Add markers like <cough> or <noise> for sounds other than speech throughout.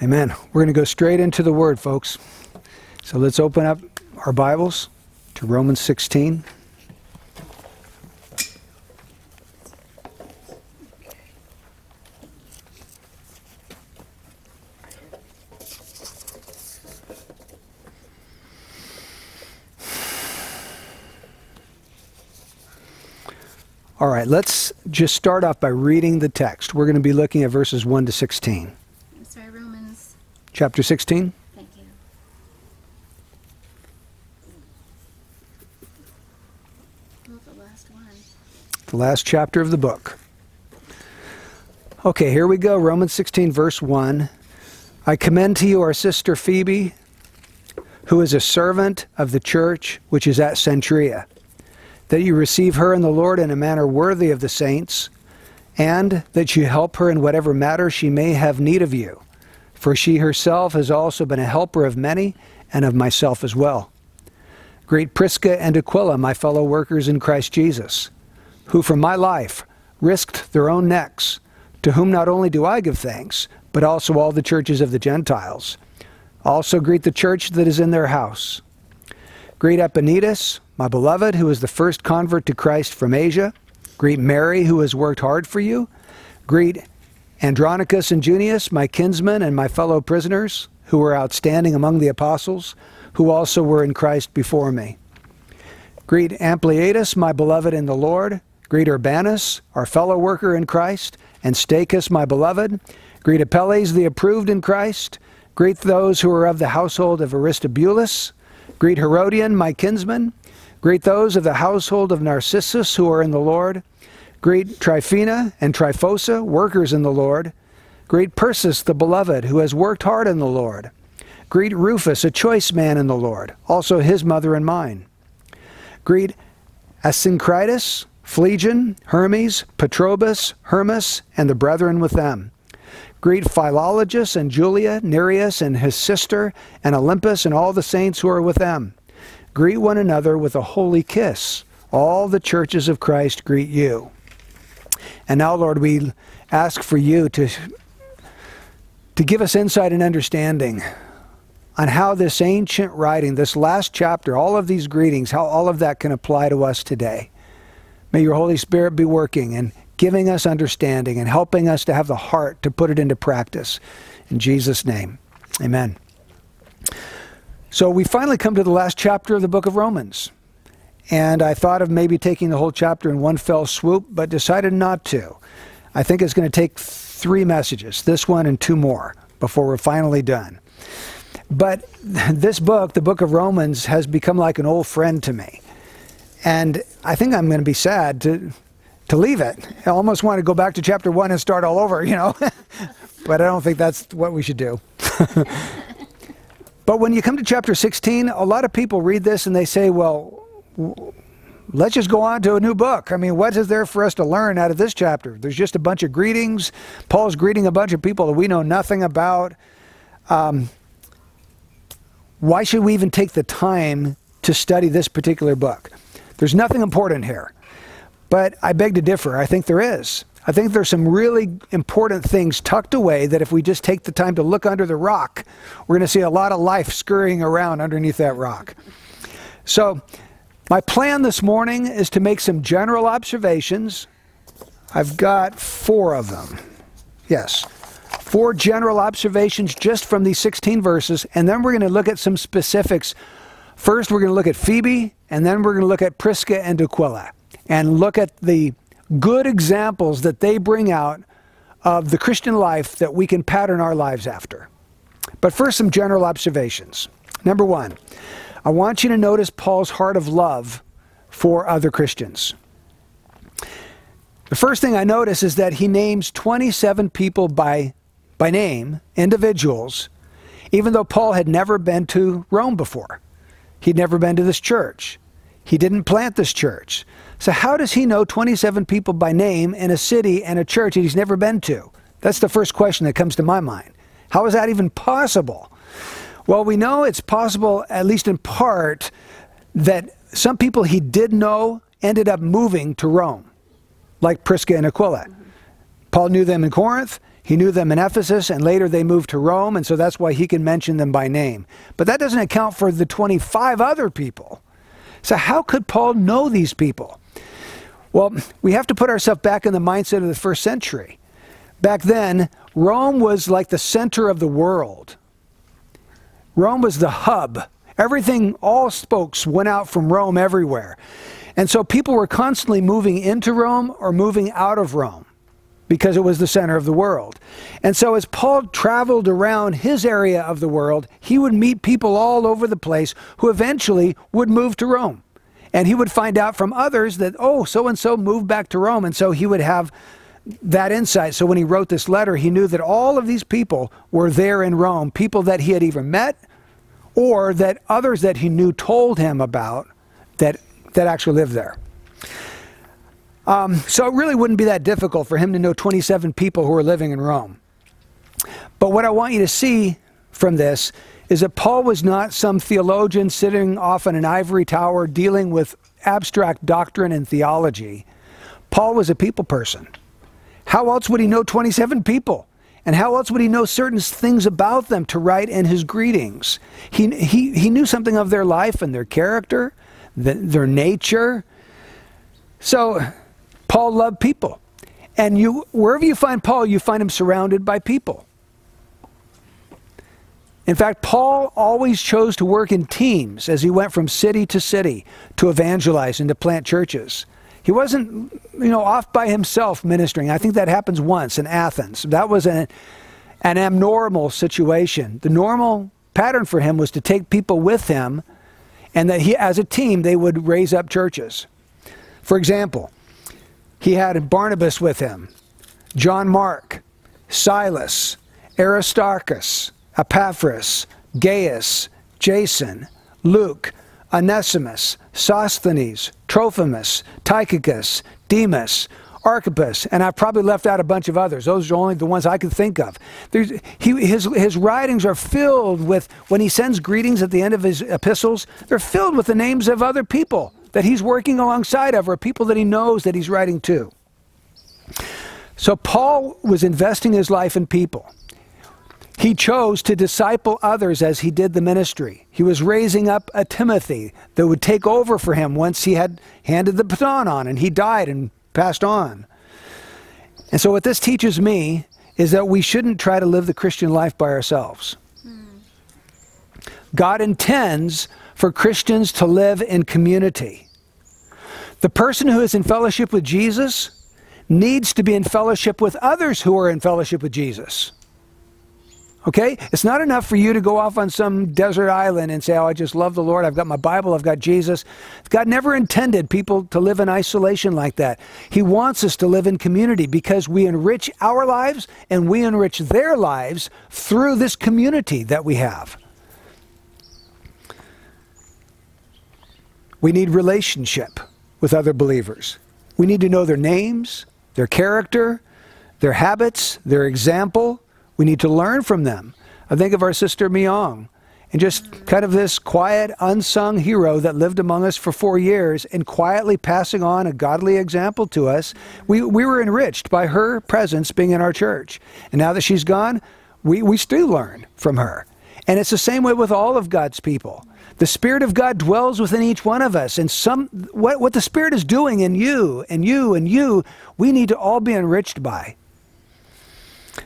Amen. We're going to go straight into the Word, folks. So let's open up our Bibles to Romans 16. All right, let's just start off by reading the text. We're going to be looking at verses 1 to 16. Chapter 16. Thank you. Well, the last one. the last chapter of the book. Okay, here we go. Romans 16, verse 1. I commend to you our sister Phoebe, who is a servant of the church which is at Cenchrea, that you receive her in the Lord in a manner worthy of the saints, and that you help her in whatever matter she may have need of you. For she herself has also been a helper of many, and of myself as well. Greet Prisca and Aquila, my fellow workers in Christ Jesus who for my life risked their own necks, to whom not only do I give thanks, but also all the churches of the Gentiles. Also greet the church that is in their house. Greet Epaenetus, my beloved, who is the first convert to Christ from Asia. Greet Mary, who has worked hard for you. Greet Andronicus and Junias, my kinsmen and my fellow prisoners, who were outstanding among the apostles, who also were in Christ before me. Greet Ampliatus, my beloved in the Lord. Greet Urbanus, our fellow worker in Christ, and Stachys, my beloved. Greet Apelles, the approved in Christ. Greet those who are of the household of Aristobulus. Greet Herodion, my kinsman. Greet those of the household of Narcissus who are in the Lord. Greet Tryphena and Tryphosa, workers in the Lord. Greet Persis, the beloved, who has worked hard in the Lord. Greet Rufus, a choice man in the Lord, also his mother and mine. Greet Asyncritus, Phlegon, Hermes, Patrobas, Hermas, and the brethren with them. Greet Philologus and Julia, Nereus and his sister, and Olympas and all the saints who are with them. Greet one another with a holy kiss. All the churches of Christ greet you. And now, Lord, we ask for you to, to give us insight and understanding on how this ancient writing, this last chapter, all of these greetings, how all of that can apply to us today. May your Holy Spirit be working and giving us understanding and helping us to have the heart to put it into practice. In Jesus' name, amen. So we finally come to the last chapter of the book of Romans. And I thought of maybe taking the whole chapter in one fell swoop, but decided not to. I think it's going to take three messages this one and two more before we're finally done. But <laughs> this book, the book of Romans, has become like an old friend to me. And I think I'm going to be sad to, to leave it. I almost want to go back to chapter one and start all over, you know. <laughs> but I don't think that's what we should do. <laughs> but when you come to chapter 16, a lot of people read this and they say, well, let's just go on to a new book. I mean, what is there for us to learn out of this chapter? There's just a bunch of greetings. Paul's greeting a bunch of people that we know nothing about. Um, why should we even take the time to study this particular book? There's nothing important here. But I beg to differ. I think there is. I think there's some really important things tucked away that if we just take the time to look under the rock, we're going to see a lot of life scurrying around underneath that rock. So, my plan this morning is to make some general observations. I've got four of them. Yes, four general observations just from these 16 verses, and then we're going to look at some specifics. First, we're going to look at Phoebe, and then we're going to look at Prisca and Aquila, and look at the good examples that they bring out of the Christian life that we can pattern our lives after. But first, some general observations. Number one, I want you to notice Paul's heart of love for other Christians. The first thing I notice is that he names 27 people by, by name, individuals, even though Paul had never been to Rome before. He'd never been to this church. He didn't plant this church. So, how does he know 27 people by name in a city and a church that he's never been to? That's the first question that comes to my mind. How is that even possible? Well, we know it's possible, at least in part, that some people he did know ended up moving to Rome, like Prisca and Aquila. Paul knew them in Corinth. He knew them in Ephesus, and later they moved to Rome, and so that's why he can mention them by name. But that doesn't account for the 25 other people. So, how could Paul know these people? Well, we have to put ourselves back in the mindset of the first century. Back then, Rome was like the center of the world. Rome was the hub. Everything, all spokes went out from Rome everywhere. And so people were constantly moving into Rome or moving out of Rome because it was the center of the world. And so, as Paul traveled around his area of the world, he would meet people all over the place who eventually would move to Rome. And he would find out from others that, oh, so and so moved back to Rome. And so he would have that insight. So when he wrote this letter, he knew that all of these people were there in Rome, people that he had either met or that others that he knew told him about that, that actually lived there. Um, so it really wouldn't be that difficult for him to know 27 people who were living in Rome. But what I want you to see from this is that Paul was not some theologian sitting off in an ivory tower dealing with abstract doctrine and theology. Paul was a people person. How else would he know 27 people? And how else would he know certain things about them to write in his greetings? He, he, he knew something of their life and their character, the, their nature. So Paul loved people. And you wherever you find Paul, you find him surrounded by people. In fact, Paul always chose to work in teams as he went from city to city to evangelize and to plant churches. He wasn't, you know, off by himself ministering. I think that happens once in Athens. That was an, an abnormal situation. The normal pattern for him was to take people with him and that he, as a team, they would raise up churches. For example, he had Barnabas with him, John Mark, Silas, Aristarchus, Epaphras, Gaius, Jason, Luke, Onesimus, Sosthenes, Trophimus, Tychicus, Demas, Archippus, and I've probably left out a bunch of others. Those are only the ones I could think of. He, his, his writings are filled with, when he sends greetings at the end of his epistles, they're filled with the names of other people that he's working alongside of or people that he knows that he's writing to. So Paul was investing his life in people. He chose to disciple others as he did the ministry. He was raising up a Timothy that would take over for him once he had handed the baton on and he died and passed on. And so, what this teaches me is that we shouldn't try to live the Christian life by ourselves. Hmm. God intends for Christians to live in community. The person who is in fellowship with Jesus needs to be in fellowship with others who are in fellowship with Jesus. Okay? It's not enough for you to go off on some desert island and say, Oh, I just love the Lord. I've got my Bible. I've got Jesus. God never intended people to live in isolation like that. He wants us to live in community because we enrich our lives and we enrich their lives through this community that we have. We need relationship with other believers. We need to know their names, their character, their habits, their example. We need to learn from them. I think of our sister Myong and just kind of this quiet, unsung hero that lived among us for four years and quietly passing on a godly example to us. We, we were enriched by her presence being in our church. And now that she's gone, we, we still learn from her. And it's the same way with all of God's people. The Spirit of God dwells within each one of us. And some what, what the Spirit is doing in you and you and you, we need to all be enriched by.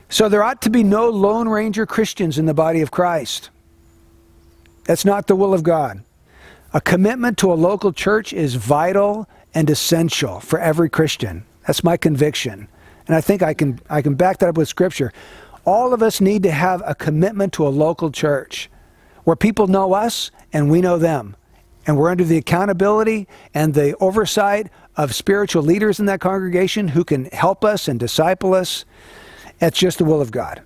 So there ought to be no Lone Ranger Christians in the body of Christ. That's not the will of God. A commitment to a local church is vital and essential for every Christian. That's my conviction. And I think I can, I can back that up with Scripture. All of us need to have a commitment to a local church where people know us and we know them. And we're under the accountability and the oversight of spiritual leaders in that congregation who can help us and disciple us. That's just the will of God.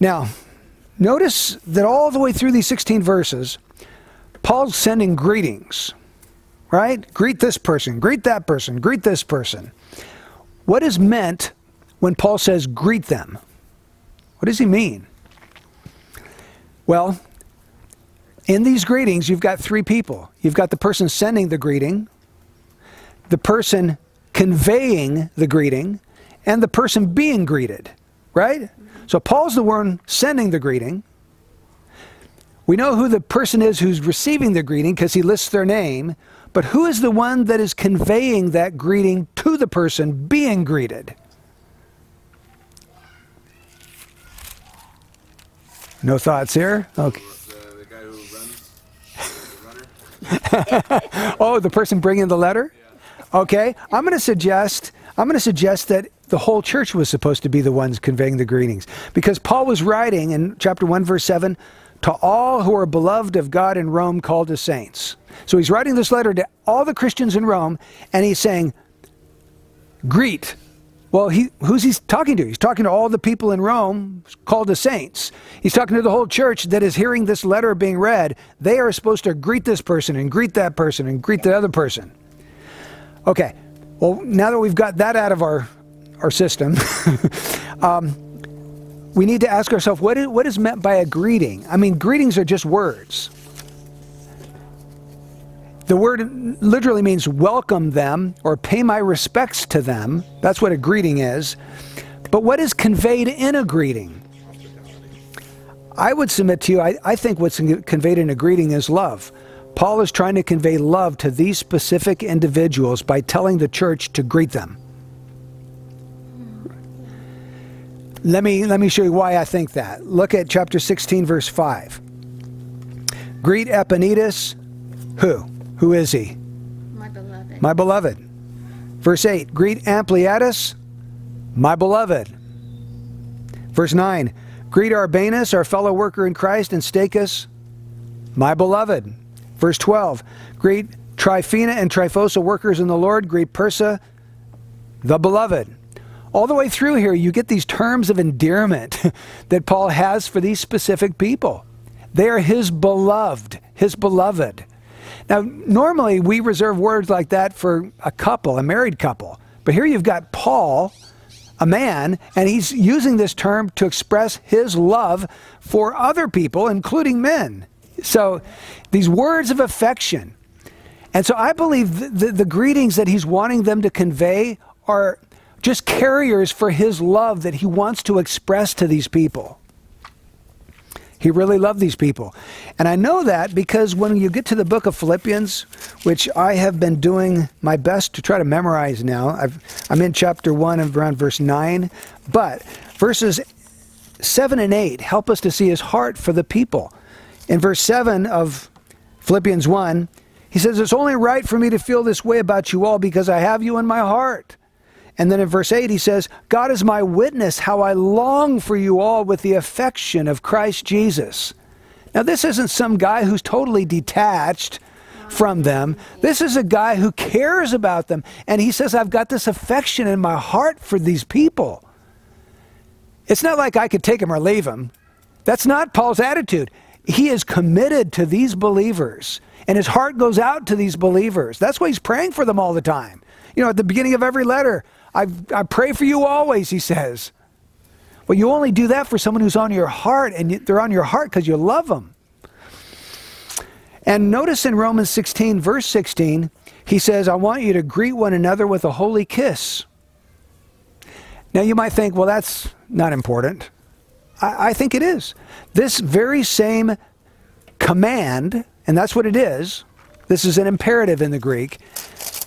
Now, notice that all the way through these 16 verses, Paul's sending greetings, right? Greet this person, greet that person, greet this person. What is meant when Paul says greet them? What does he mean? Well, in these greetings, you've got three people. You've got the person sending the greeting, the person conveying the greeting, and the person being greeted, right? So Paul's the one sending the greeting. We know who the person is who's receiving the greeting because he lists their name, but who is the one that is conveying that greeting to the person being greeted? No thoughts here? Okay. The, the guy who runs, the runner. Oh, the person bringing the letter? Okay. I'm going to suggest I'm going to suggest that the whole church was supposed to be the ones conveying the greetings because Paul was writing in chapter 1 verse 7 to all who are beloved of God in Rome called as saints. So he's writing this letter to all the Christians in Rome and he's saying greet well, he, who's he talking to? He's talking to all the people in Rome called the saints. He's talking to the whole church that is hearing this letter being read. They are supposed to greet this person and greet that person and greet the other person. Okay, well, now that we've got that out of our, our system, <laughs> um, we need to ask ourselves what is, what is meant by a greeting? I mean, greetings are just words. The word literally means welcome them or pay my respects to them. That's what a greeting is. But what is conveyed in a greeting? I would submit to you, I, I think what's conveyed in a greeting is love. Paul is trying to convey love to these specific individuals by telling the church to greet them. Let me, let me show you why I think that. Look at chapter 16, verse 5. Greet Epaenetus, who? Who is he? My beloved. My beloved. Verse 8 Greet Ampliatus, my beloved. Verse 9 Greet Urbanus, our fellow worker in Christ, and Stachys, my beloved. Verse 12 Greet Tryphena and Tryphosa, workers in the Lord. Greet Persa, the beloved. All the way through here, you get these terms of endearment <laughs> that Paul has for these specific people. They are his beloved, his beloved. Now, normally we reserve words like that for a couple, a married couple. But here you've got Paul, a man, and he's using this term to express his love for other people, including men. So these words of affection. And so I believe the, the, the greetings that he's wanting them to convey are just carriers for his love that he wants to express to these people. He really loved these people. And I know that because when you get to the book of Philippians, which I have been doing my best to try to memorize now, i am in chapter 1 and around verse 9, but verses 7 and 8 help us to see his heart for the people. In verse 7 of Philippians 1, he says, It's only right for me to feel this way about you all because I have you in my heart. And then in verse 8, he says, God is my witness how I long for you all with the affection of Christ Jesus. Now, this isn't some guy who's totally detached from them. This is a guy who cares about them. And he says, I've got this affection in my heart for these people. It's not like I could take him or leave him. That's not Paul's attitude. He is committed to these believers, and his heart goes out to these believers. That's why he's praying for them all the time. You know, at the beginning of every letter, I, I pray for you always, he says. Well, you only do that for someone who's on your heart, and they're on your heart because you love them. And notice in Romans 16, verse 16, he says, I want you to greet one another with a holy kiss. Now, you might think, well, that's not important. I, I think it is. This very same command, and that's what it is, this is an imperative in the Greek.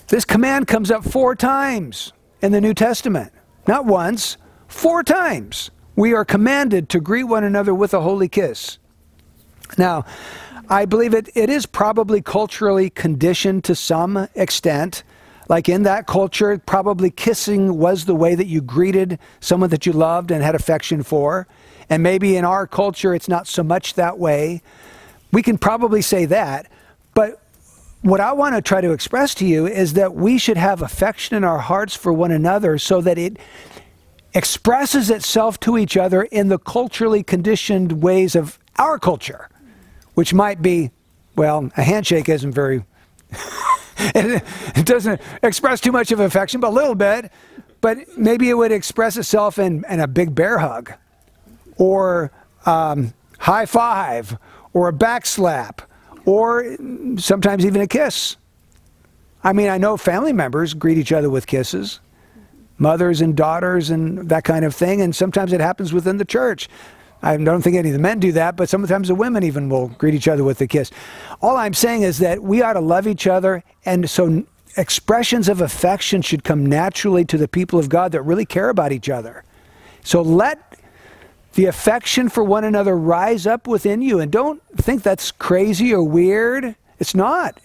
This command comes up four times in the New Testament. Not once, four times. We are commanded to greet one another with a holy kiss. Now, I believe it, it is probably culturally conditioned to some extent. Like in that culture, probably kissing was the way that you greeted someone that you loved and had affection for. And maybe in our culture, it's not so much that way. We can probably say that. But what I want to try to express to you is that we should have affection in our hearts for one another so that it expresses itself to each other in the culturally conditioned ways of our culture, which might be, well, a handshake isn't very, <laughs> it, doesn't express too much of affection, but a little bit. But maybe it would express itself in, in a big bear hug or um, high five or a back slap or sometimes even a kiss. I mean, I know family members greet each other with kisses. mothers and daughters and that kind of thing. And sometimes it happens within the church. I don't think any of the men do that, but sometimes the women even will greet each other with a kiss. All I'm saying is that we ought to love each other, and so expressions of affection should come naturally to the people of God that really care about each other. So let the affection for one another rise up within you, and don't think that's crazy or weird. It's not.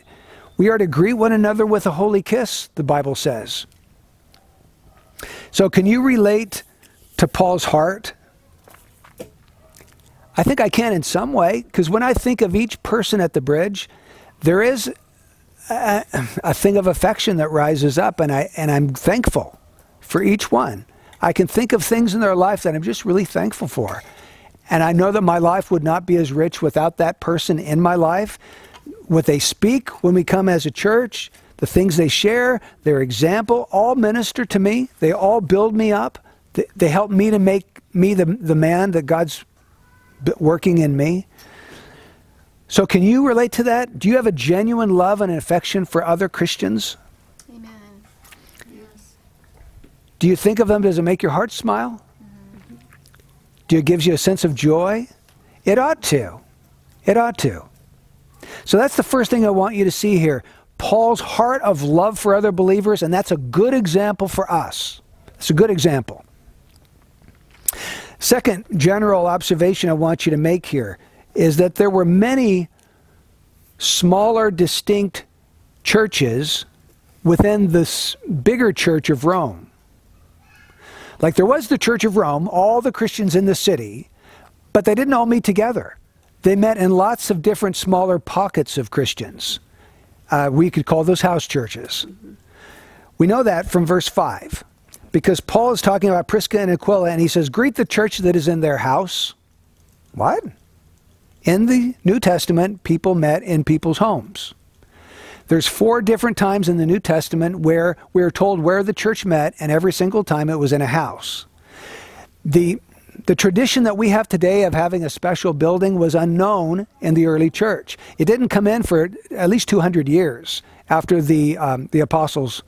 We are to greet one another with a holy kiss, the Bible says. So, can you relate to Paul's heart? I think I can in some way, because when I think of each person at the bridge, there is a, a, thing of affection that rises up, and, I, and I'm thankful for each one. I can think of things in their life that I'm just really thankful for. And I know that my life would not be as rich without that person in my life. What they speak when we come as a church, the things they share, their example, all minister to me. They all build me up. They, they help me to make me the, the man that God's working in me. So, can you relate to that? Do you have a genuine love and affection for other Christians? Amen. Yes. Do you think of them? Does it make your heart smile? Do it gives you a sense of joy? It ought to. It ought to. So that's the first thing I want you to see here. Paul's heart of love for other believers, and that's a good example for us. It's a good example. Second general observation I want you to make here is that there were many smaller, distinct churches within this bigger church of Rome. Like there was the Church of Rome, all the Christians in the city, but they didn't all meet together. They met in lots of different smaller pockets of Christians. Uh, we could call those house churches. We know that from verse 5 because Paul is talking about Prisca and Aquila and he says, Greet the church that is in their house. What? In the New Testament, people met in people's homes. There's four different times in the New Testament where we're told where the church met, and every single time it was in a house. The, the tradition that we have today of having a special building was unknown in the early church. It didn't come in for at least 200 years after the, um, the apostles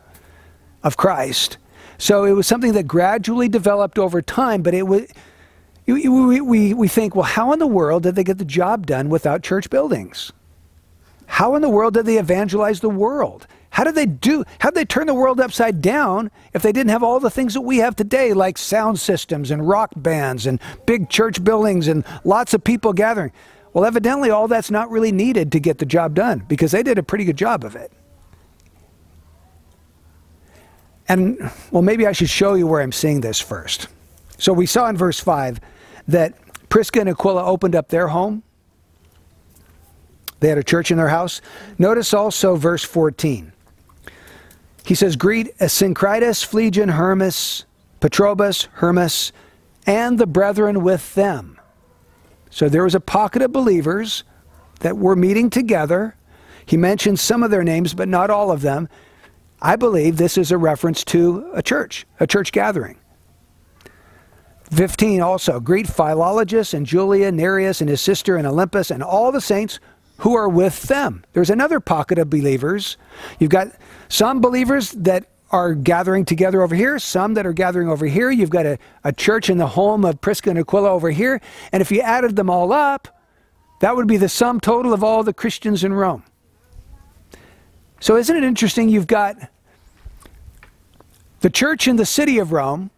of Christ. So it was something that gradually developed over time, but it was we, we, we think, well, how in the world did they get the job done without church buildings? How in the world did they evangelize the world? How did they do? How did they turn the world upside down if they didn't have all the things that we have today, like sound systems and rock bands and big church buildings and lots of people gathering? Well, evidently, all that's not really needed to get the job done because they did a pretty good job of it. And, well, maybe I should show you where I'm seeing this first. So we saw in verse 5 that Prisca and Aquila opened up their home. They had a church in their house. Notice also verse 14. He says, Greet Asyncritus, Phlegon, Hermes, Patrobas, Hermas, and the brethren with them. So there was a pocket of believers that were meeting together. He mentions some of their names, but not all of them. I believe this is a reference to a church, a church gathering. 15 also greet Philologus and Julia, Nereus and his sister and Olympas, and all the saints who are with them. There's another pocket of believers. You've got some believers that are gathering together over here, some that are gathering over here. You've got a, a church in the home of Prisca and Aquila over here. And if you added them all up, that would be the sum total of all the Christians in Rome. So, isn't it interesting? You've got the church in the city of Rome,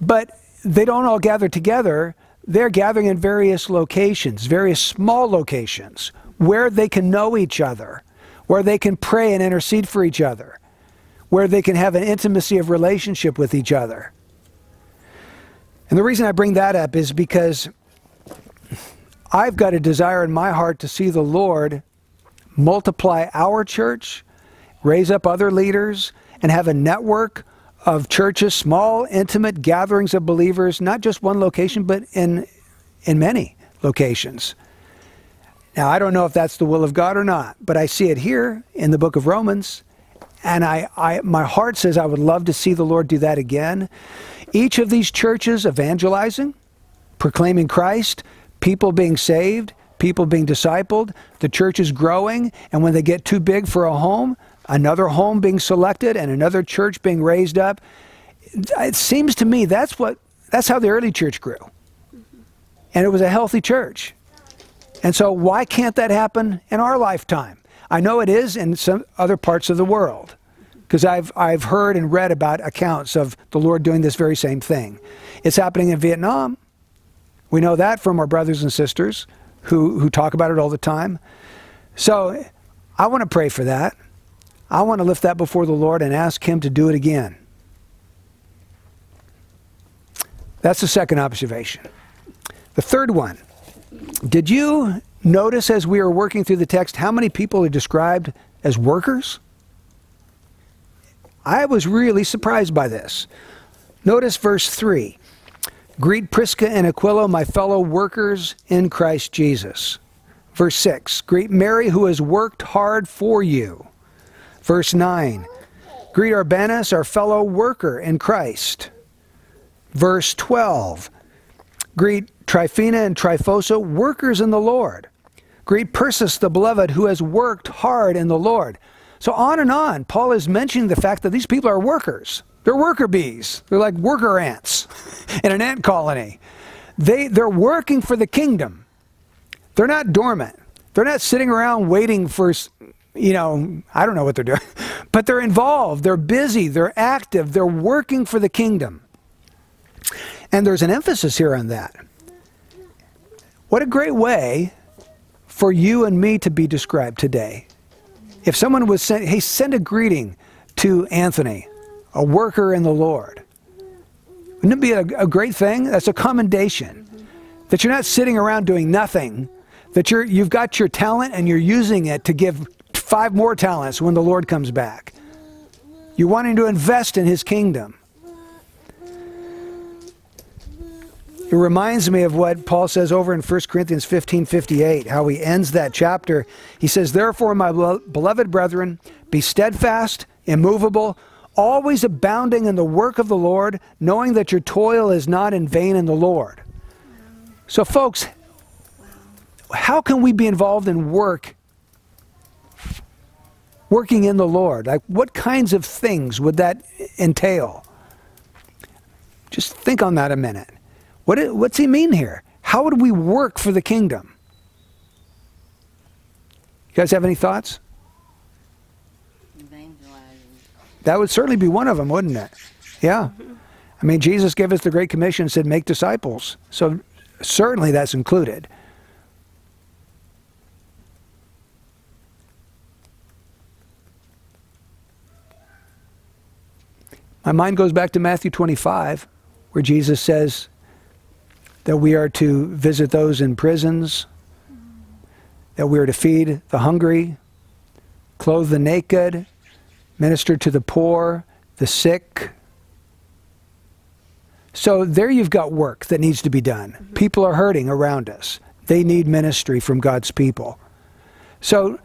but they don't all gather together. They're gathering in various locations, various small locations, where they can know each other, where they can pray and intercede for each other, where they can have an intimacy of relationship with each other. And the reason I bring that up is because I've got a desire in my heart to see the Lord multiply our church, raise up other leaders, and have a network of churches, small, intimate gatherings of believers, not just one location, but in, in many locations. Now, I don't know if that's the will of God or not, but I see it here in the book of Romans. And I, I, my heart says I would love to see the Lord do that again. Each of these churches evangelizing, proclaiming Christ, people being saved, people being discipled, the church is growing, and when they get too big for a home, another home being selected and another church being raised up. it seems to me that's what that's how the early church grew. And it was a healthy church. And so why can't that happen in our lifetime? I know it is in some other parts of the world because I've, I've heard and read about accounts of the Lord doing this very same thing. It's happening in Vietnam. We know that from our brothers and sisters who, who talk about it all the time. So I want to pray for that. I want to lift that before the Lord and ask Him to do it again. That's the second observation. The third one did you notice as we were working through the text how many people are described as workers? I was really surprised by this. Notice verse 3 Greet Prisca and Aquila, my fellow workers in Christ Jesus. Verse 6 Greet Mary, who has worked hard for you. Verse 9 Greet Urbanus, our fellow worker in Christ. Verse 12 Greet Tryphena and Tryphosa, workers in the Lord. Greet Persis, the beloved, who has worked hard in the Lord. So on and on, Paul is mentioning the fact that these people are workers. They're worker bees. They're like worker ants <laughs> in an ant colony. They, they're working for the kingdom. They're not dormant. They're not sitting around waiting for, you know, I don't know what they're doing, <laughs> but they're involved. They're busy. They're active. They're working for the kingdom. And there's an emphasis here on that. What a great way for you and me to be described today. If someone was sent, hey, send a greeting to Anthony, a worker in the Lord. Wouldn't it be a, a great thing? That's a commendation. That you're not sitting around doing nothing, that you're, you've got your talent and you're using it to give five more talents when the Lord comes back. You're wanting to invest in his kingdom. It reminds me of what Paul says over in 1 Corinthians 15 58, how he ends that chapter. He says, Therefore, my beloved brethren, be steadfast, immovable, always abounding in the work of the Lord, knowing that your toil is not in vain in the Lord. So, folks, how can we be involved in work, working in the Lord? Like, what kinds of things would that entail? Just think on that a minute. What, what's he mean here? How would we work for the kingdom? You guys have any thoughts? Evangelizing. That would certainly be one of them, wouldn't it? Yeah. Mm-hmm. I mean, Jesus gave us the Great Commission and said, make disciples. So certainly that's included. My mind goes back to Matthew 25, where Jesus says, that we are to visit those in prisons, that we are to feed the hungry, clothe the naked, minister to the poor, the sick. So there you've got work that needs to be done. Mm-hmm. People are hurting around us. They need ministry from God's people. So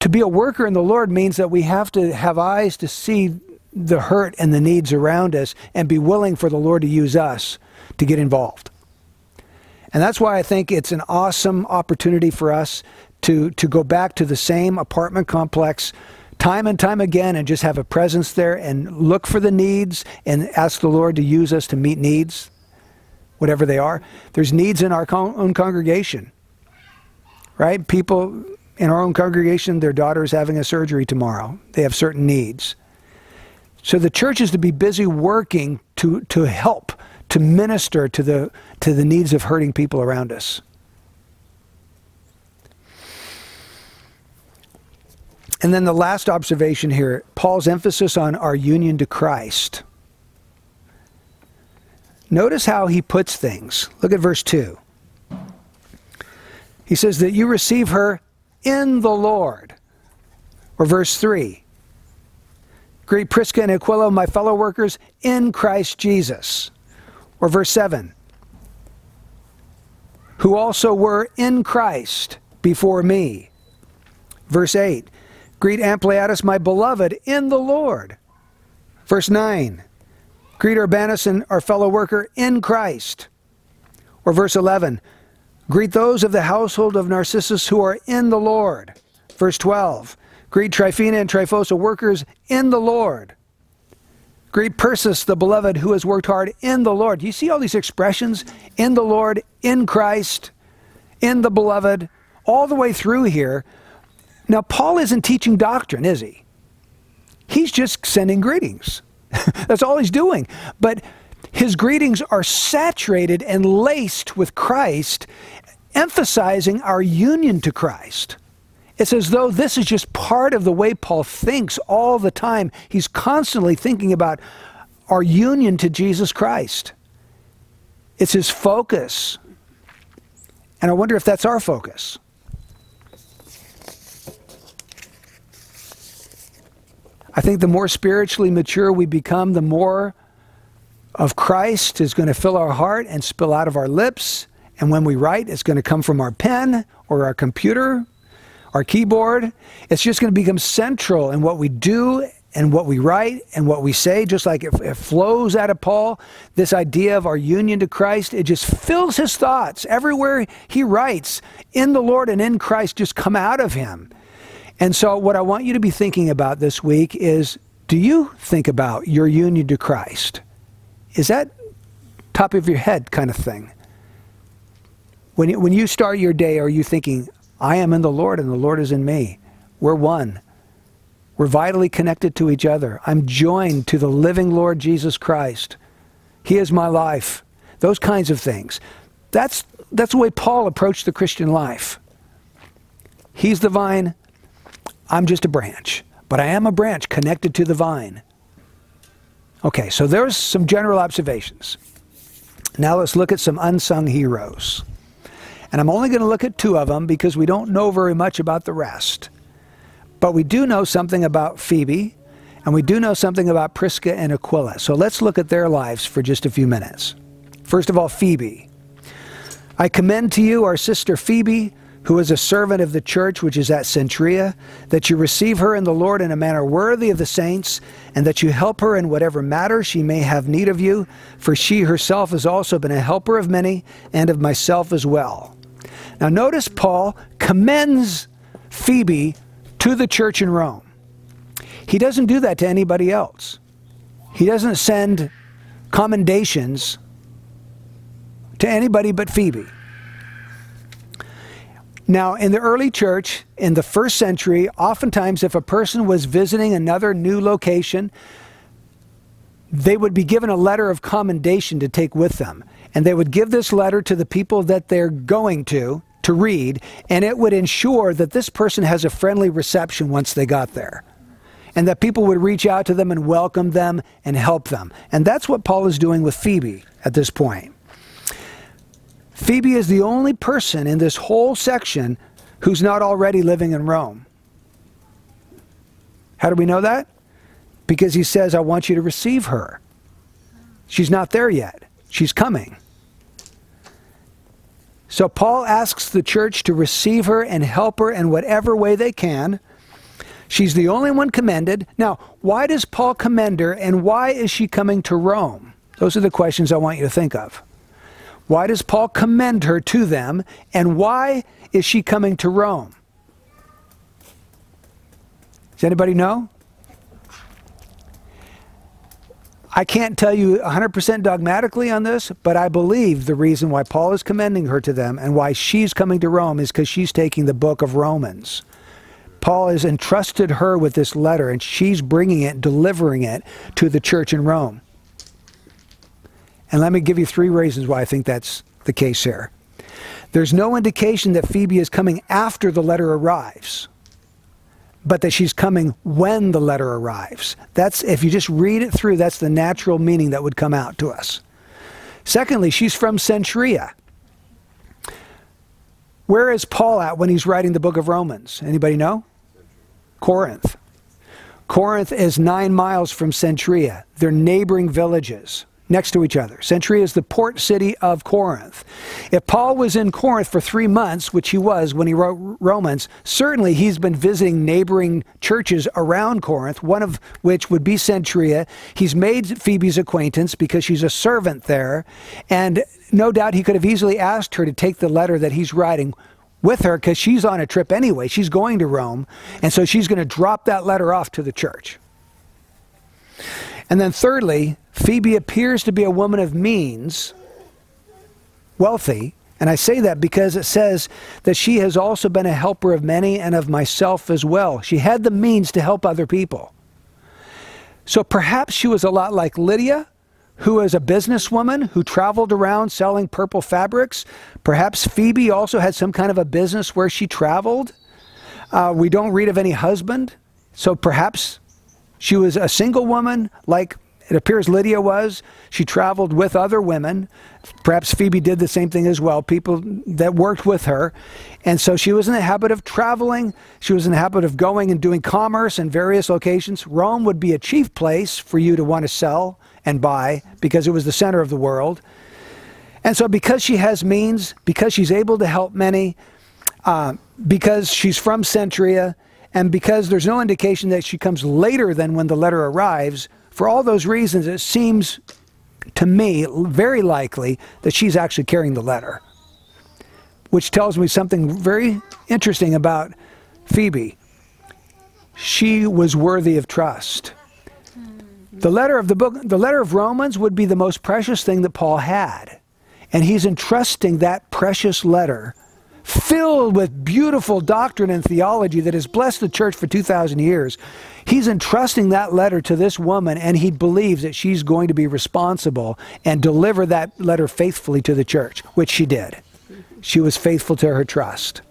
to be a worker in the Lord means that we have to have eyes to see the hurt and the needs around us and be willing for the Lord to use us to get involved. And that's why I think it's an awesome opportunity for us to, to go back to the same apartment complex time and time again and just have a presence there and look for the needs and ask the Lord to use us to meet needs, whatever they are. There's needs in our con- own congregation, right? People in our own congregation, their daughter is having a surgery tomorrow. They have certain needs. So the church is to be busy working to, to help to minister to the, to the needs of hurting people around us. And then the last observation here Paul's emphasis on our union to Christ. Notice how he puts things. Look at verse 2. He says that you receive her in the Lord. Or verse 3. Greet Prisca and Aquila, my fellow workers, in Christ Jesus. Or verse 7 Who also were in Christ before me. Verse 8 Greet Ampliatus, my beloved, in the Lord. Verse 9 Greet Urbanus and our fellow worker in Christ. Or verse 11 Greet those of the household of Narcissus who are in the Lord. Verse 12 Greet Tryphena and Tryphosa, workers in the Lord. Greet Persis, the beloved, who has worked hard in the Lord. You see all these expressions in the Lord, in Christ, in the beloved, all the way through here. Now, Paul isn't teaching doctrine, is he? He's just sending greetings. <laughs> That's all he's doing. But his greetings are saturated and laced with Christ, emphasizing our union to Christ. It's as though this is just part of the way Paul thinks all the time. He's constantly thinking about our union to Jesus Christ. It's his focus. And I wonder if that's our focus. I think the more spiritually mature we become, the more of Christ is going to fill our heart and spill out of our lips. And when we write, it's going to come from our pen or our computer, our keyboard. It's just going to become central in what we do and what we write and what we say, just like it, it, flows out of Paul. This idea of our union to Christ, it just fills his thoughts. Everywhere he writes, in the Lord and in Christ, just come out of him. And so, what I want you to be thinking about this week is do you think about your union to Christ? Is that top of your head kind of thing? When when you start your day, are you thinking, I am in the Lord and the Lord is in me? We're one. We're vitally connected to each other. I'm joined to the living Lord Jesus Christ. He is my life. Those kinds of things. That's, that's the way Paul approached the Christian life. He's the vine, I'm just a branch, but I am a branch connected to the vine. Okay, so there's some general observations. Now let's look at some unsung heroes. And I'm only going to look at two of them because we don't know very much about the rest. But we do know something about Phoebe, and we do know something about Prisca and Aquila. So let's look at their lives for just a few minutes. First of all, Phoebe. I commend to you our sister Phoebe who is a servant of the church which is at Cenchrea, that you receive her in the Lord in a manner worthy of the saints, and that you help her in whatever matter she may have need of you, for she herself has also been a helper of many, and of myself as well. Now, notice Paul commends Phoebe to the church in Rome. He doesn't do that to anybody else. He doesn't send commendations to anybody but Phoebe. Now, in the early church, in the first century, oftentimes if a person was visiting another new location, they would be given a letter of commendation to take with them. And they would give this letter to the people that they're going to to read, and it would ensure that this person has a friendly reception once they got there. And that people would reach out to them and welcome them and help them. And that's what Paul is doing with Phoebe at this point. Phoebe is the only person in this whole section who's not already living in Rome. How do we know that? Because he says, I want you to receive her. She's not there yet, she's coming. So Paul asks the church to receive her and help her in whatever way they can. She's the only one commended. Now, why does Paul commend her and why is she coming to Rome? Those are the questions I want you to think of. Why does Paul commend her to them? And why is she coming to Rome? Does anybody know? I can't tell you 100% dogmatically on this, but I believe the reason why Paul is commending her to them and why she's coming to Rome is because she's taking the book of Romans. Paul has entrusted her with this letter, and she's bringing it, delivering it to the church in Rome. And let me give you three reasons why I think that's the case here. There's no indication that Phoebe is coming after the letter arrives, but that she's coming when the letter arrives. That's if you just read it through, that's the natural meaning that would come out to us. Secondly, she's from Cenchrea. Where is Paul at when he's writing the book of Romans? Anybody know? Corinth. Corinth is nine miles from Cenchrea. They're neighboring villages next to each other. Cenchrea is the port city of Corinth. If Paul was in Corinth for three months, which he was when he wrote Romans, certainly he's been visiting neighboring churches around Corinth, one of which would be Cenchrea. He's made Phoebe's acquaintance because she's a servant there, and no doubt he could have easily asked her to take the letter that he's writing with her because she's on a trip anyway. She's going to Rome, and so she's going to drop that letter off to the church. And then, thirdly, Phoebe appears to be a woman of means, wealthy. And I say that because it says that she has also been a helper of many and of myself as well. She had the means to help other people. So perhaps she was a lot like Lydia, who was a businesswoman who traveled around selling purple fabrics. Perhaps Phoebe also had some kind of a business where she traveled. Uh, we don't read of any husband. So perhaps she was a single woman like it appears Lydia was. She traveled with other women. Perhaps Phoebe did the same thing as well, people that worked with her. And so she was in the habit of traveling. She was in the habit of going and doing commerce in various locations. Rome would be a chief place for you to want to sell and buy because it was the center of the world. And so, because she has means, because she's able to help many, uh, because she's from Cenchrea, and because there's no indication that she comes later than when the letter arrives, for all those reasons, it seems to me very likely that she's actually carrying the letter, which tells me something very interesting about Phoebe. She was worthy of trust. Hmm. The letter of the book, the letter of Romans would be the most precious thing that Paul had. And he's entrusting that precious letter filled with beautiful doctrine and theology that has blessed the church for 2,000 years. He's entrusting that letter to this woman, and he believes that she's going to be responsible and deliver that letter faithfully to the church, which she did. She was faithful to her trust.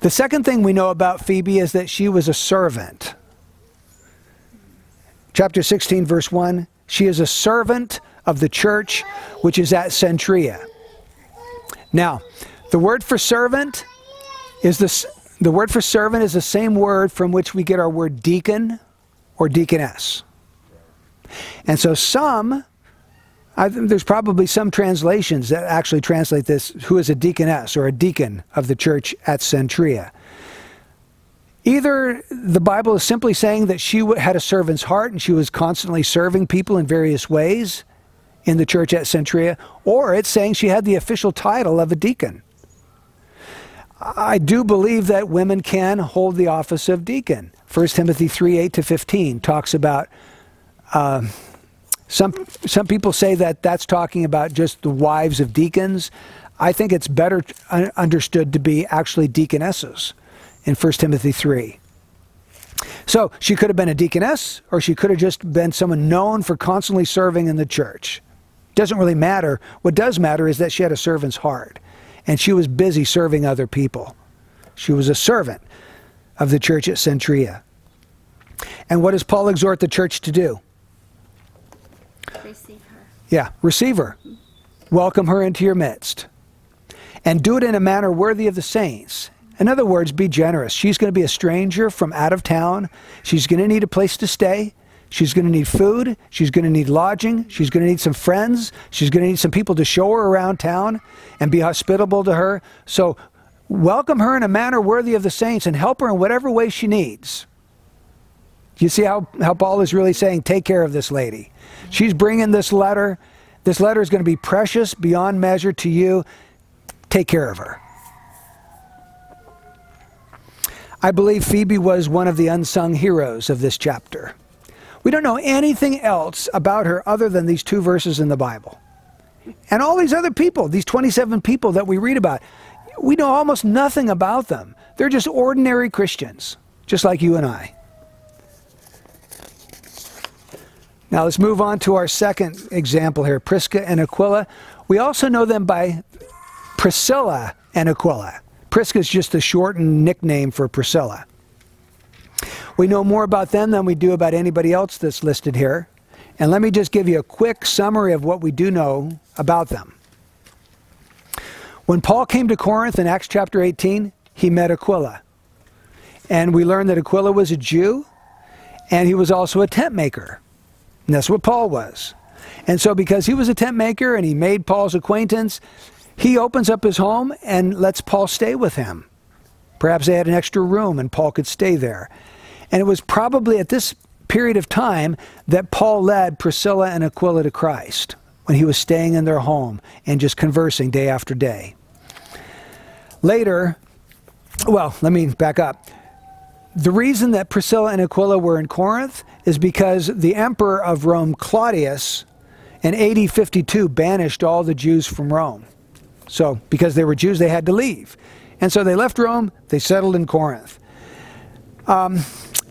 The second thing we know about Phoebe is that she was a servant. Chapter 16, verse 1 She is a servant of the church which is at Cenchrea. Now, the word for servant is this the word for servant is the same word from which we get our word deacon or deaconess. And so some I there's probably some translations that actually translate this who is a deaconess or a deacon of the church at Cenchrea. Either the Bible is simply saying that she had a servant's heart and she was constantly serving people in various ways in the church at Cenchrea, or it's saying she had the official title of a deacon. I do believe that women can hold the office of deacon. 1 Timothy 3 8 to 15 talks about. Uh, some, some people say that that's talking about just the wives of deacons. I think it's better understood to be actually deaconesses in 1 Timothy 3. So she could have been a deaconess, or she could have just been someone known for constantly serving in the church. Doesn't really matter. What does matter is that she had a servant's heart, and she was busy serving other people. She was a servant of the church at Cenchrea. And what does Paul exhort the church to do? Receive her. Yeah, receive her. Welcome her into your midst. And do it in a manner worthy of the saints. In other words, be generous. She's going to be a stranger from out of town. She's going to need a place to stay. She's going to need food. She's going to need lodging. She's going to need some friends. She's going to need some people to show her around town and be hospitable to her. So welcome her in a manner worthy of the saints and help her in whatever way she needs. You see how, how Paul is really saying, take care of this lady. She's bringing this letter. This letter is going to be precious beyond measure to you. Take care of her. I believe Phoebe was one of the unsung heroes of this chapter. We don't know anything else about her other than these two verses in the Bible. And all these other people, these 27 people that we read about, we know almost nothing about them. They're just ordinary Christians, just like you and I. Now let's move on to our second example here Prisca and Aquila. We also know them by Priscilla and Aquila. Prisca is just a shortened nickname for Priscilla. We know more about them than we do about anybody else that's listed here. And let me just give you a quick summary of what we do know about them. When Paul came to Corinth in Acts chapter 18, he met Aquila. And we learned that Aquila was a Jew and he was also a tent maker. And that's what Paul was. And so, because he was a tent maker and he made Paul's acquaintance, he opens up his home and lets Paul stay with him. Perhaps they had an extra room and Paul could stay there. And it was probably at this period of time that Paul led Priscilla and Aquila to Christ when he was staying in their home and just conversing day after day. Later, well, let me back up. the reason that Priscilla and Aquila were in Corinth is because the emperor of Rome, Claudius, in AD 52 banished all the Jews from Rome. So, because they were Jews, they had to leave. And so they left Rome, they settled in Corinth. Um,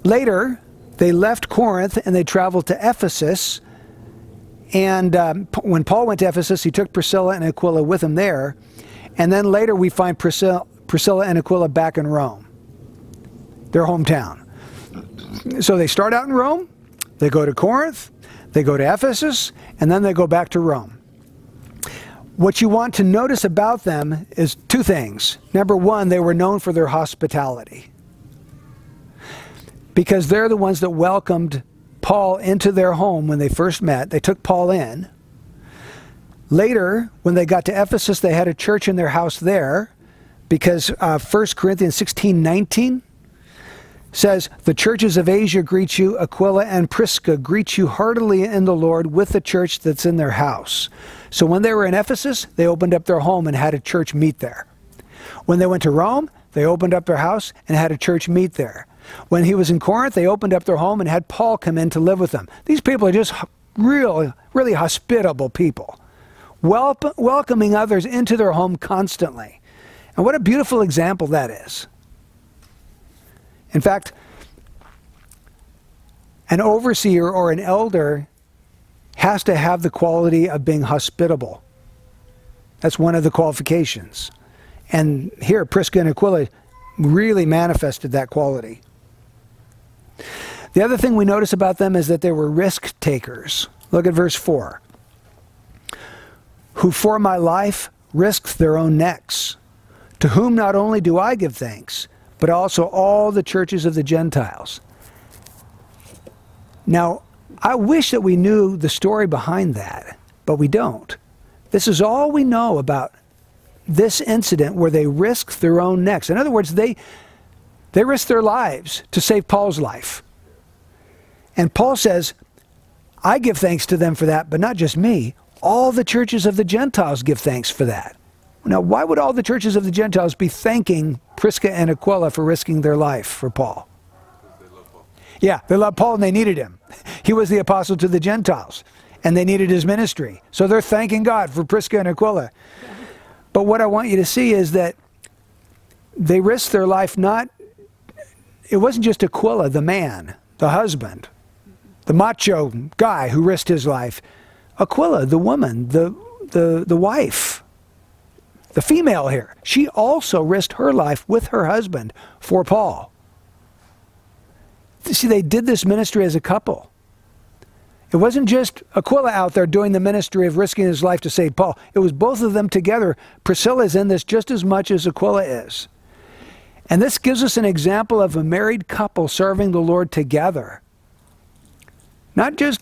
later, they left Corinth and they traveled to Ephesus. And um, when Paul went to Ephesus, he took Priscilla and Aquila with him there. And then later, we find Priscilla, Priscilla and Aquila back in Rome, their hometown. So they start out in Rome, they go to Corinth, they go to Ephesus, and then they go back to Rome. What you want to notice about them is two things. Number one, they were known for their hospitality because they're the ones that welcomed Paul into their home when they first met. They took Paul in. Later, when they got to Ephesus, they had a church in their house there because uh, 1 Corinthians 16 19 says, The churches of Asia greet you, Aquila and Prisca greet you heartily in the Lord with the church that's in their house. So when they were in Ephesus, they opened up their home and had a church meet there. When they went to Rome, they opened up their house and had a church meet there. When he was in Corinth, they opened up their home and had Paul come in to live with them. These people are just real, really hospitable people, wel- welcoming others into their home constantly. And what a beautiful example that is. In fact, an overseer or an elder has to have the quality of being hospitable. That's one of the qualifications. And here, Prisca and Aquila really manifested that quality. The other thing we notice about them is that they were risk takers. Look at verse 4. Who for my life risked their own necks, to whom not only do I give thanks, but also all the churches of the Gentiles. Now, I wish that we knew the story behind that, but we don't. This is all we know about this incident where they risked their own necks. In other words, they, they risked their lives to save Paul's life. And Paul says, I give thanks to them for that, but not just me. All the churches of the Gentiles give thanks for that. Now, why would all the churches of the Gentiles be thanking Prisca and Aquila for risking their life for Paul? Yeah, they loved Paul and they needed him. <laughs> He was the apostle to the Gentiles, and they needed his ministry. So they're thanking God for Prisca and Aquila. But what I want you to see is that they risked their life not, it wasn't just Aquila, the man, the husband, the macho guy who risked his life. Aquila, the woman, the, the, the wife, the female here, she also risked her life with her husband for Paul. See, they did this ministry as a couple. It wasn't just Aquila out there doing the ministry of risking his life to save Paul. It was both of them together. Priscilla is in this just as much as Aquila is. And this gives us an example of a married couple serving the Lord together. Not just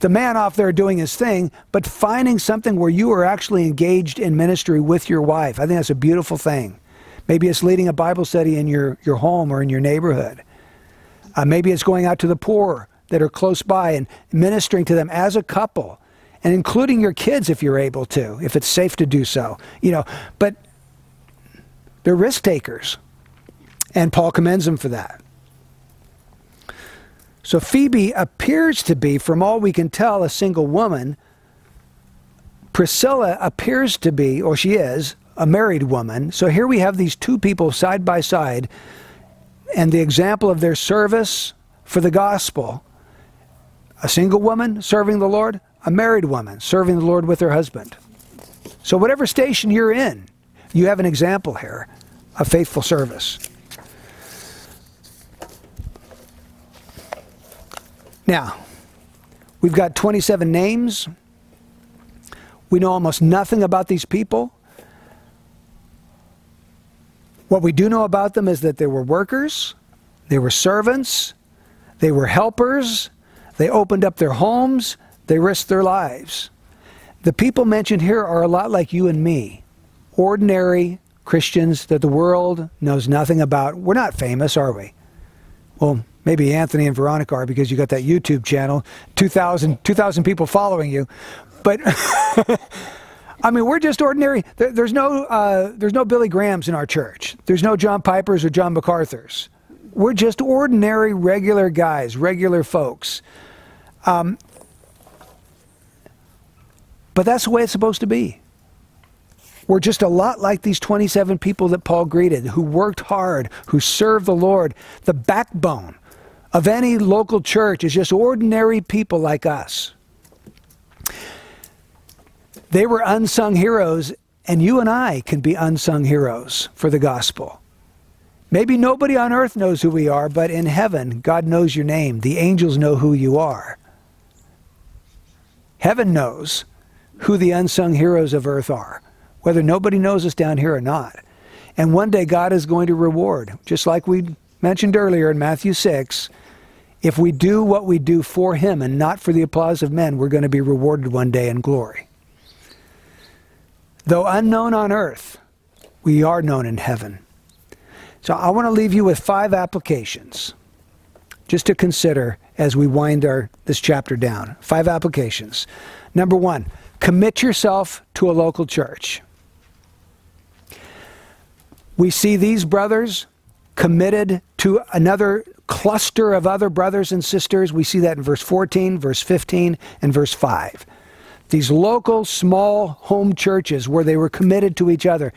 the man off there doing his thing, but finding something where you are actually engaged in ministry with your wife. I think that's a beautiful thing. Maybe it's leading a Bible study in your, your home or in your neighborhood. Uh, maybe it's going out to the poor that are close by and ministering to them as a couple and including your kids if you're able to, if it's safe to do so. You know, but they're risk takers. And Paul commends them for that. So Phoebe appears to be, from all we can tell, a single woman. Priscilla appears to be, or she is, a married woman. So here we have these two people side by side and the example of their service for the gospel. A single woman serving the Lord, a married woman serving the Lord with her husband. So, whatever station you're in, you have an example here of faithful service. Now, we've got 27 names. We know almost nothing about these people. What we do know about them is that they were workers, they were servants, they were helpers, they opened up their homes, they risked their lives. The people mentioned here are a lot like you and me ordinary Christians that the world knows nothing about. We're not famous, are we? Well, maybe Anthony and Veronica are because you got that YouTube channel, 2,000 2,000 people following you. But. <laughs> I mean, we're just ordinary. There, there's no, uh, there's no Billy Grahams in our church. There's no John Pipers or John MacArthur's. we're just ordinary, regular guys, regular folks. Um, but that's the way it's supposed to be. We're just a lot like these 27 people that Paul greeted, who worked hard, who served the Lord. The backbone of any local church is just ordinary people like us. They were unsung heroes, and you and I can be unsung heroes for the gospel. Maybe nobody on earth knows who we are, but in heaven, God knows your name. The angels know who you are. Heaven knows who the unsung heroes of earth are, whether nobody knows us down here or not. And one day God is going to reward, just like we mentioned earlier in Matthew 6. If we do what we do for Him and not for the applause of men, we're going to be rewarded one day in glory. Though unknown on earth, we are known in heaven. So I want to leave you with five applications just to consider as we wind our this chapter down. Five applications. Number 1, commit yourself to a local church. We see these brothers committed to another cluster of other brothers and sisters. We see that in verse 14, verse 15, and verse 5 these local small home churches where they were committed to each other.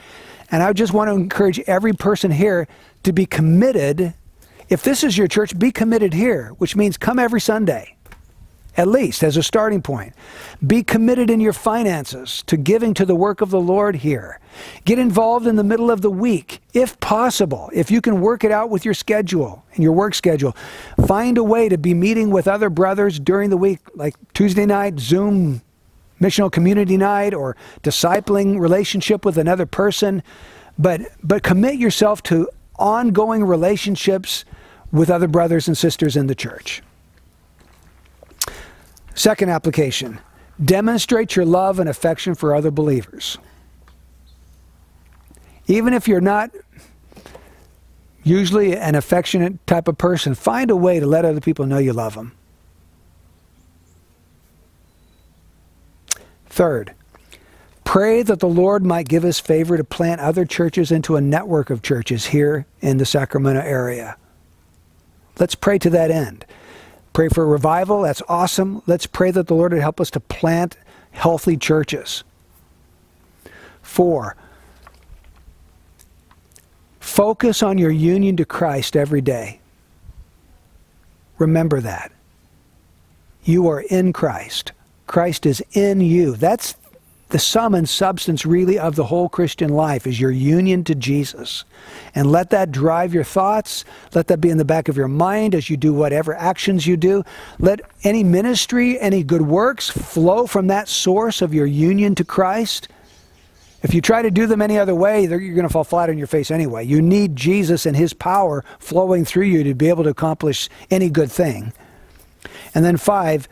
And I just want to encourage every person here to be committed. If this is your church, be committed here, which means come every Sunday, at least as a starting point. Be committed in your finances to giving to the work of the Lord here. Get involved in the middle of the week, if possible. If you can work it out with your schedule and your work schedule, find a way to be meeting with other brothers during the week, like Tuesday night, Zoom missional community night or discipling relationship with another person but but commit yourself to ongoing relationships with other brothers and sisters in the church second application demonstrate your love and affection for other believers even if you're not usually an affectionate type of person find a way to let other people know you love them Third, pray that the Lord might give us favor to plant other churches into a network of churches here in the Sacramento area. Let's pray to that end. Pray for revival. That's awesome. Let's pray that the Lord would help us to plant healthy churches. Four, focus on your union to Christ every day. Remember that. You are in Christ. Christ is in you. That's the sum and substance really of the whole Christian life is your union to Jesus. And let that drive your thoughts. Let that be in the back of your mind as you do whatever actions you do. Let any ministry, any good works flow from that source of your union to Christ. If you try to do them any other way, you're going to fall flat on your face anyway. You need Jesus and his power flowing through you to be able to accomplish any good thing. And then five,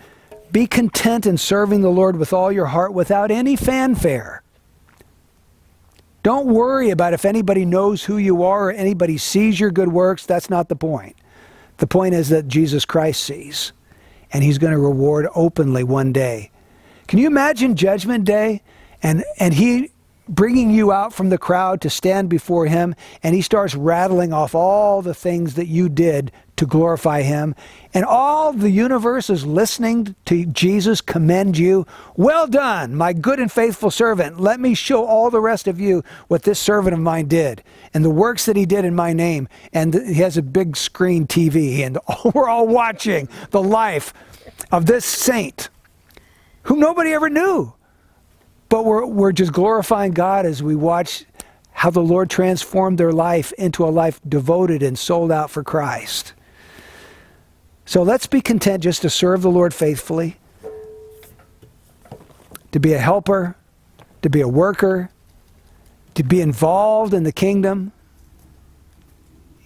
be content in serving the Lord with all your heart without any fanfare. Don't worry about if anybody knows who you are or anybody sees your good works. That's not the point. The point is that Jesus Christ sees, and he's going to reward openly one day. Can you imagine Judgment Day and, and he bringing you out from the crowd to stand before him, and he starts rattling off all the things that you did to glorify him. And all the universe is listening to Jesus commend you. Well done, my good and faithful servant. Let me show all the rest of you what this servant of mine did and the works that he did in my name. And he has a big screen TV, and <laughs> we're all watching the life of this saint whom nobody ever knew. But we're, we're just glorifying God as we watch how the Lord transformed their life into a life devoted and sold out for Christ. So let's be content just to serve the Lord faithfully, to be a helper, to be a worker, to be involved in the kingdom.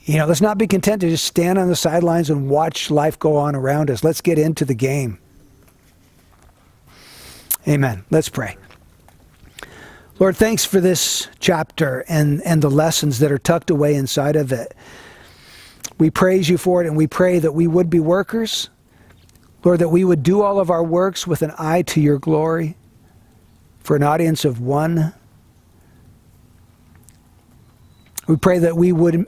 You know, let's not be content to just stand on the sidelines and watch life go on around us. Let's get into the game. Amen. Let's pray. Lord, thanks for this chapter and, and the lessons that are tucked away inside of it. We praise you for it, and we pray that we would be workers. Lord, that we would do all of our works with an eye to your glory for an audience of one. We pray that we would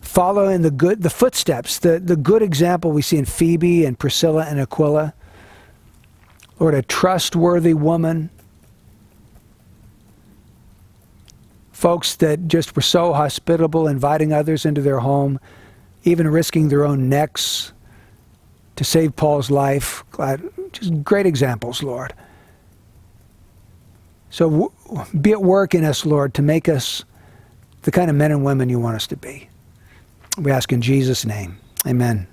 follow in the good the footsteps, the, the good example we see in Phoebe and Priscilla and Aquila. Lord, a trustworthy woman. Folks that just were so hospitable, inviting others into their home, even risking their own necks to save Paul's life. Just great examples, Lord. So be at work in us, Lord, to make us the kind of men and women you want us to be. We ask in Jesus' name. Amen.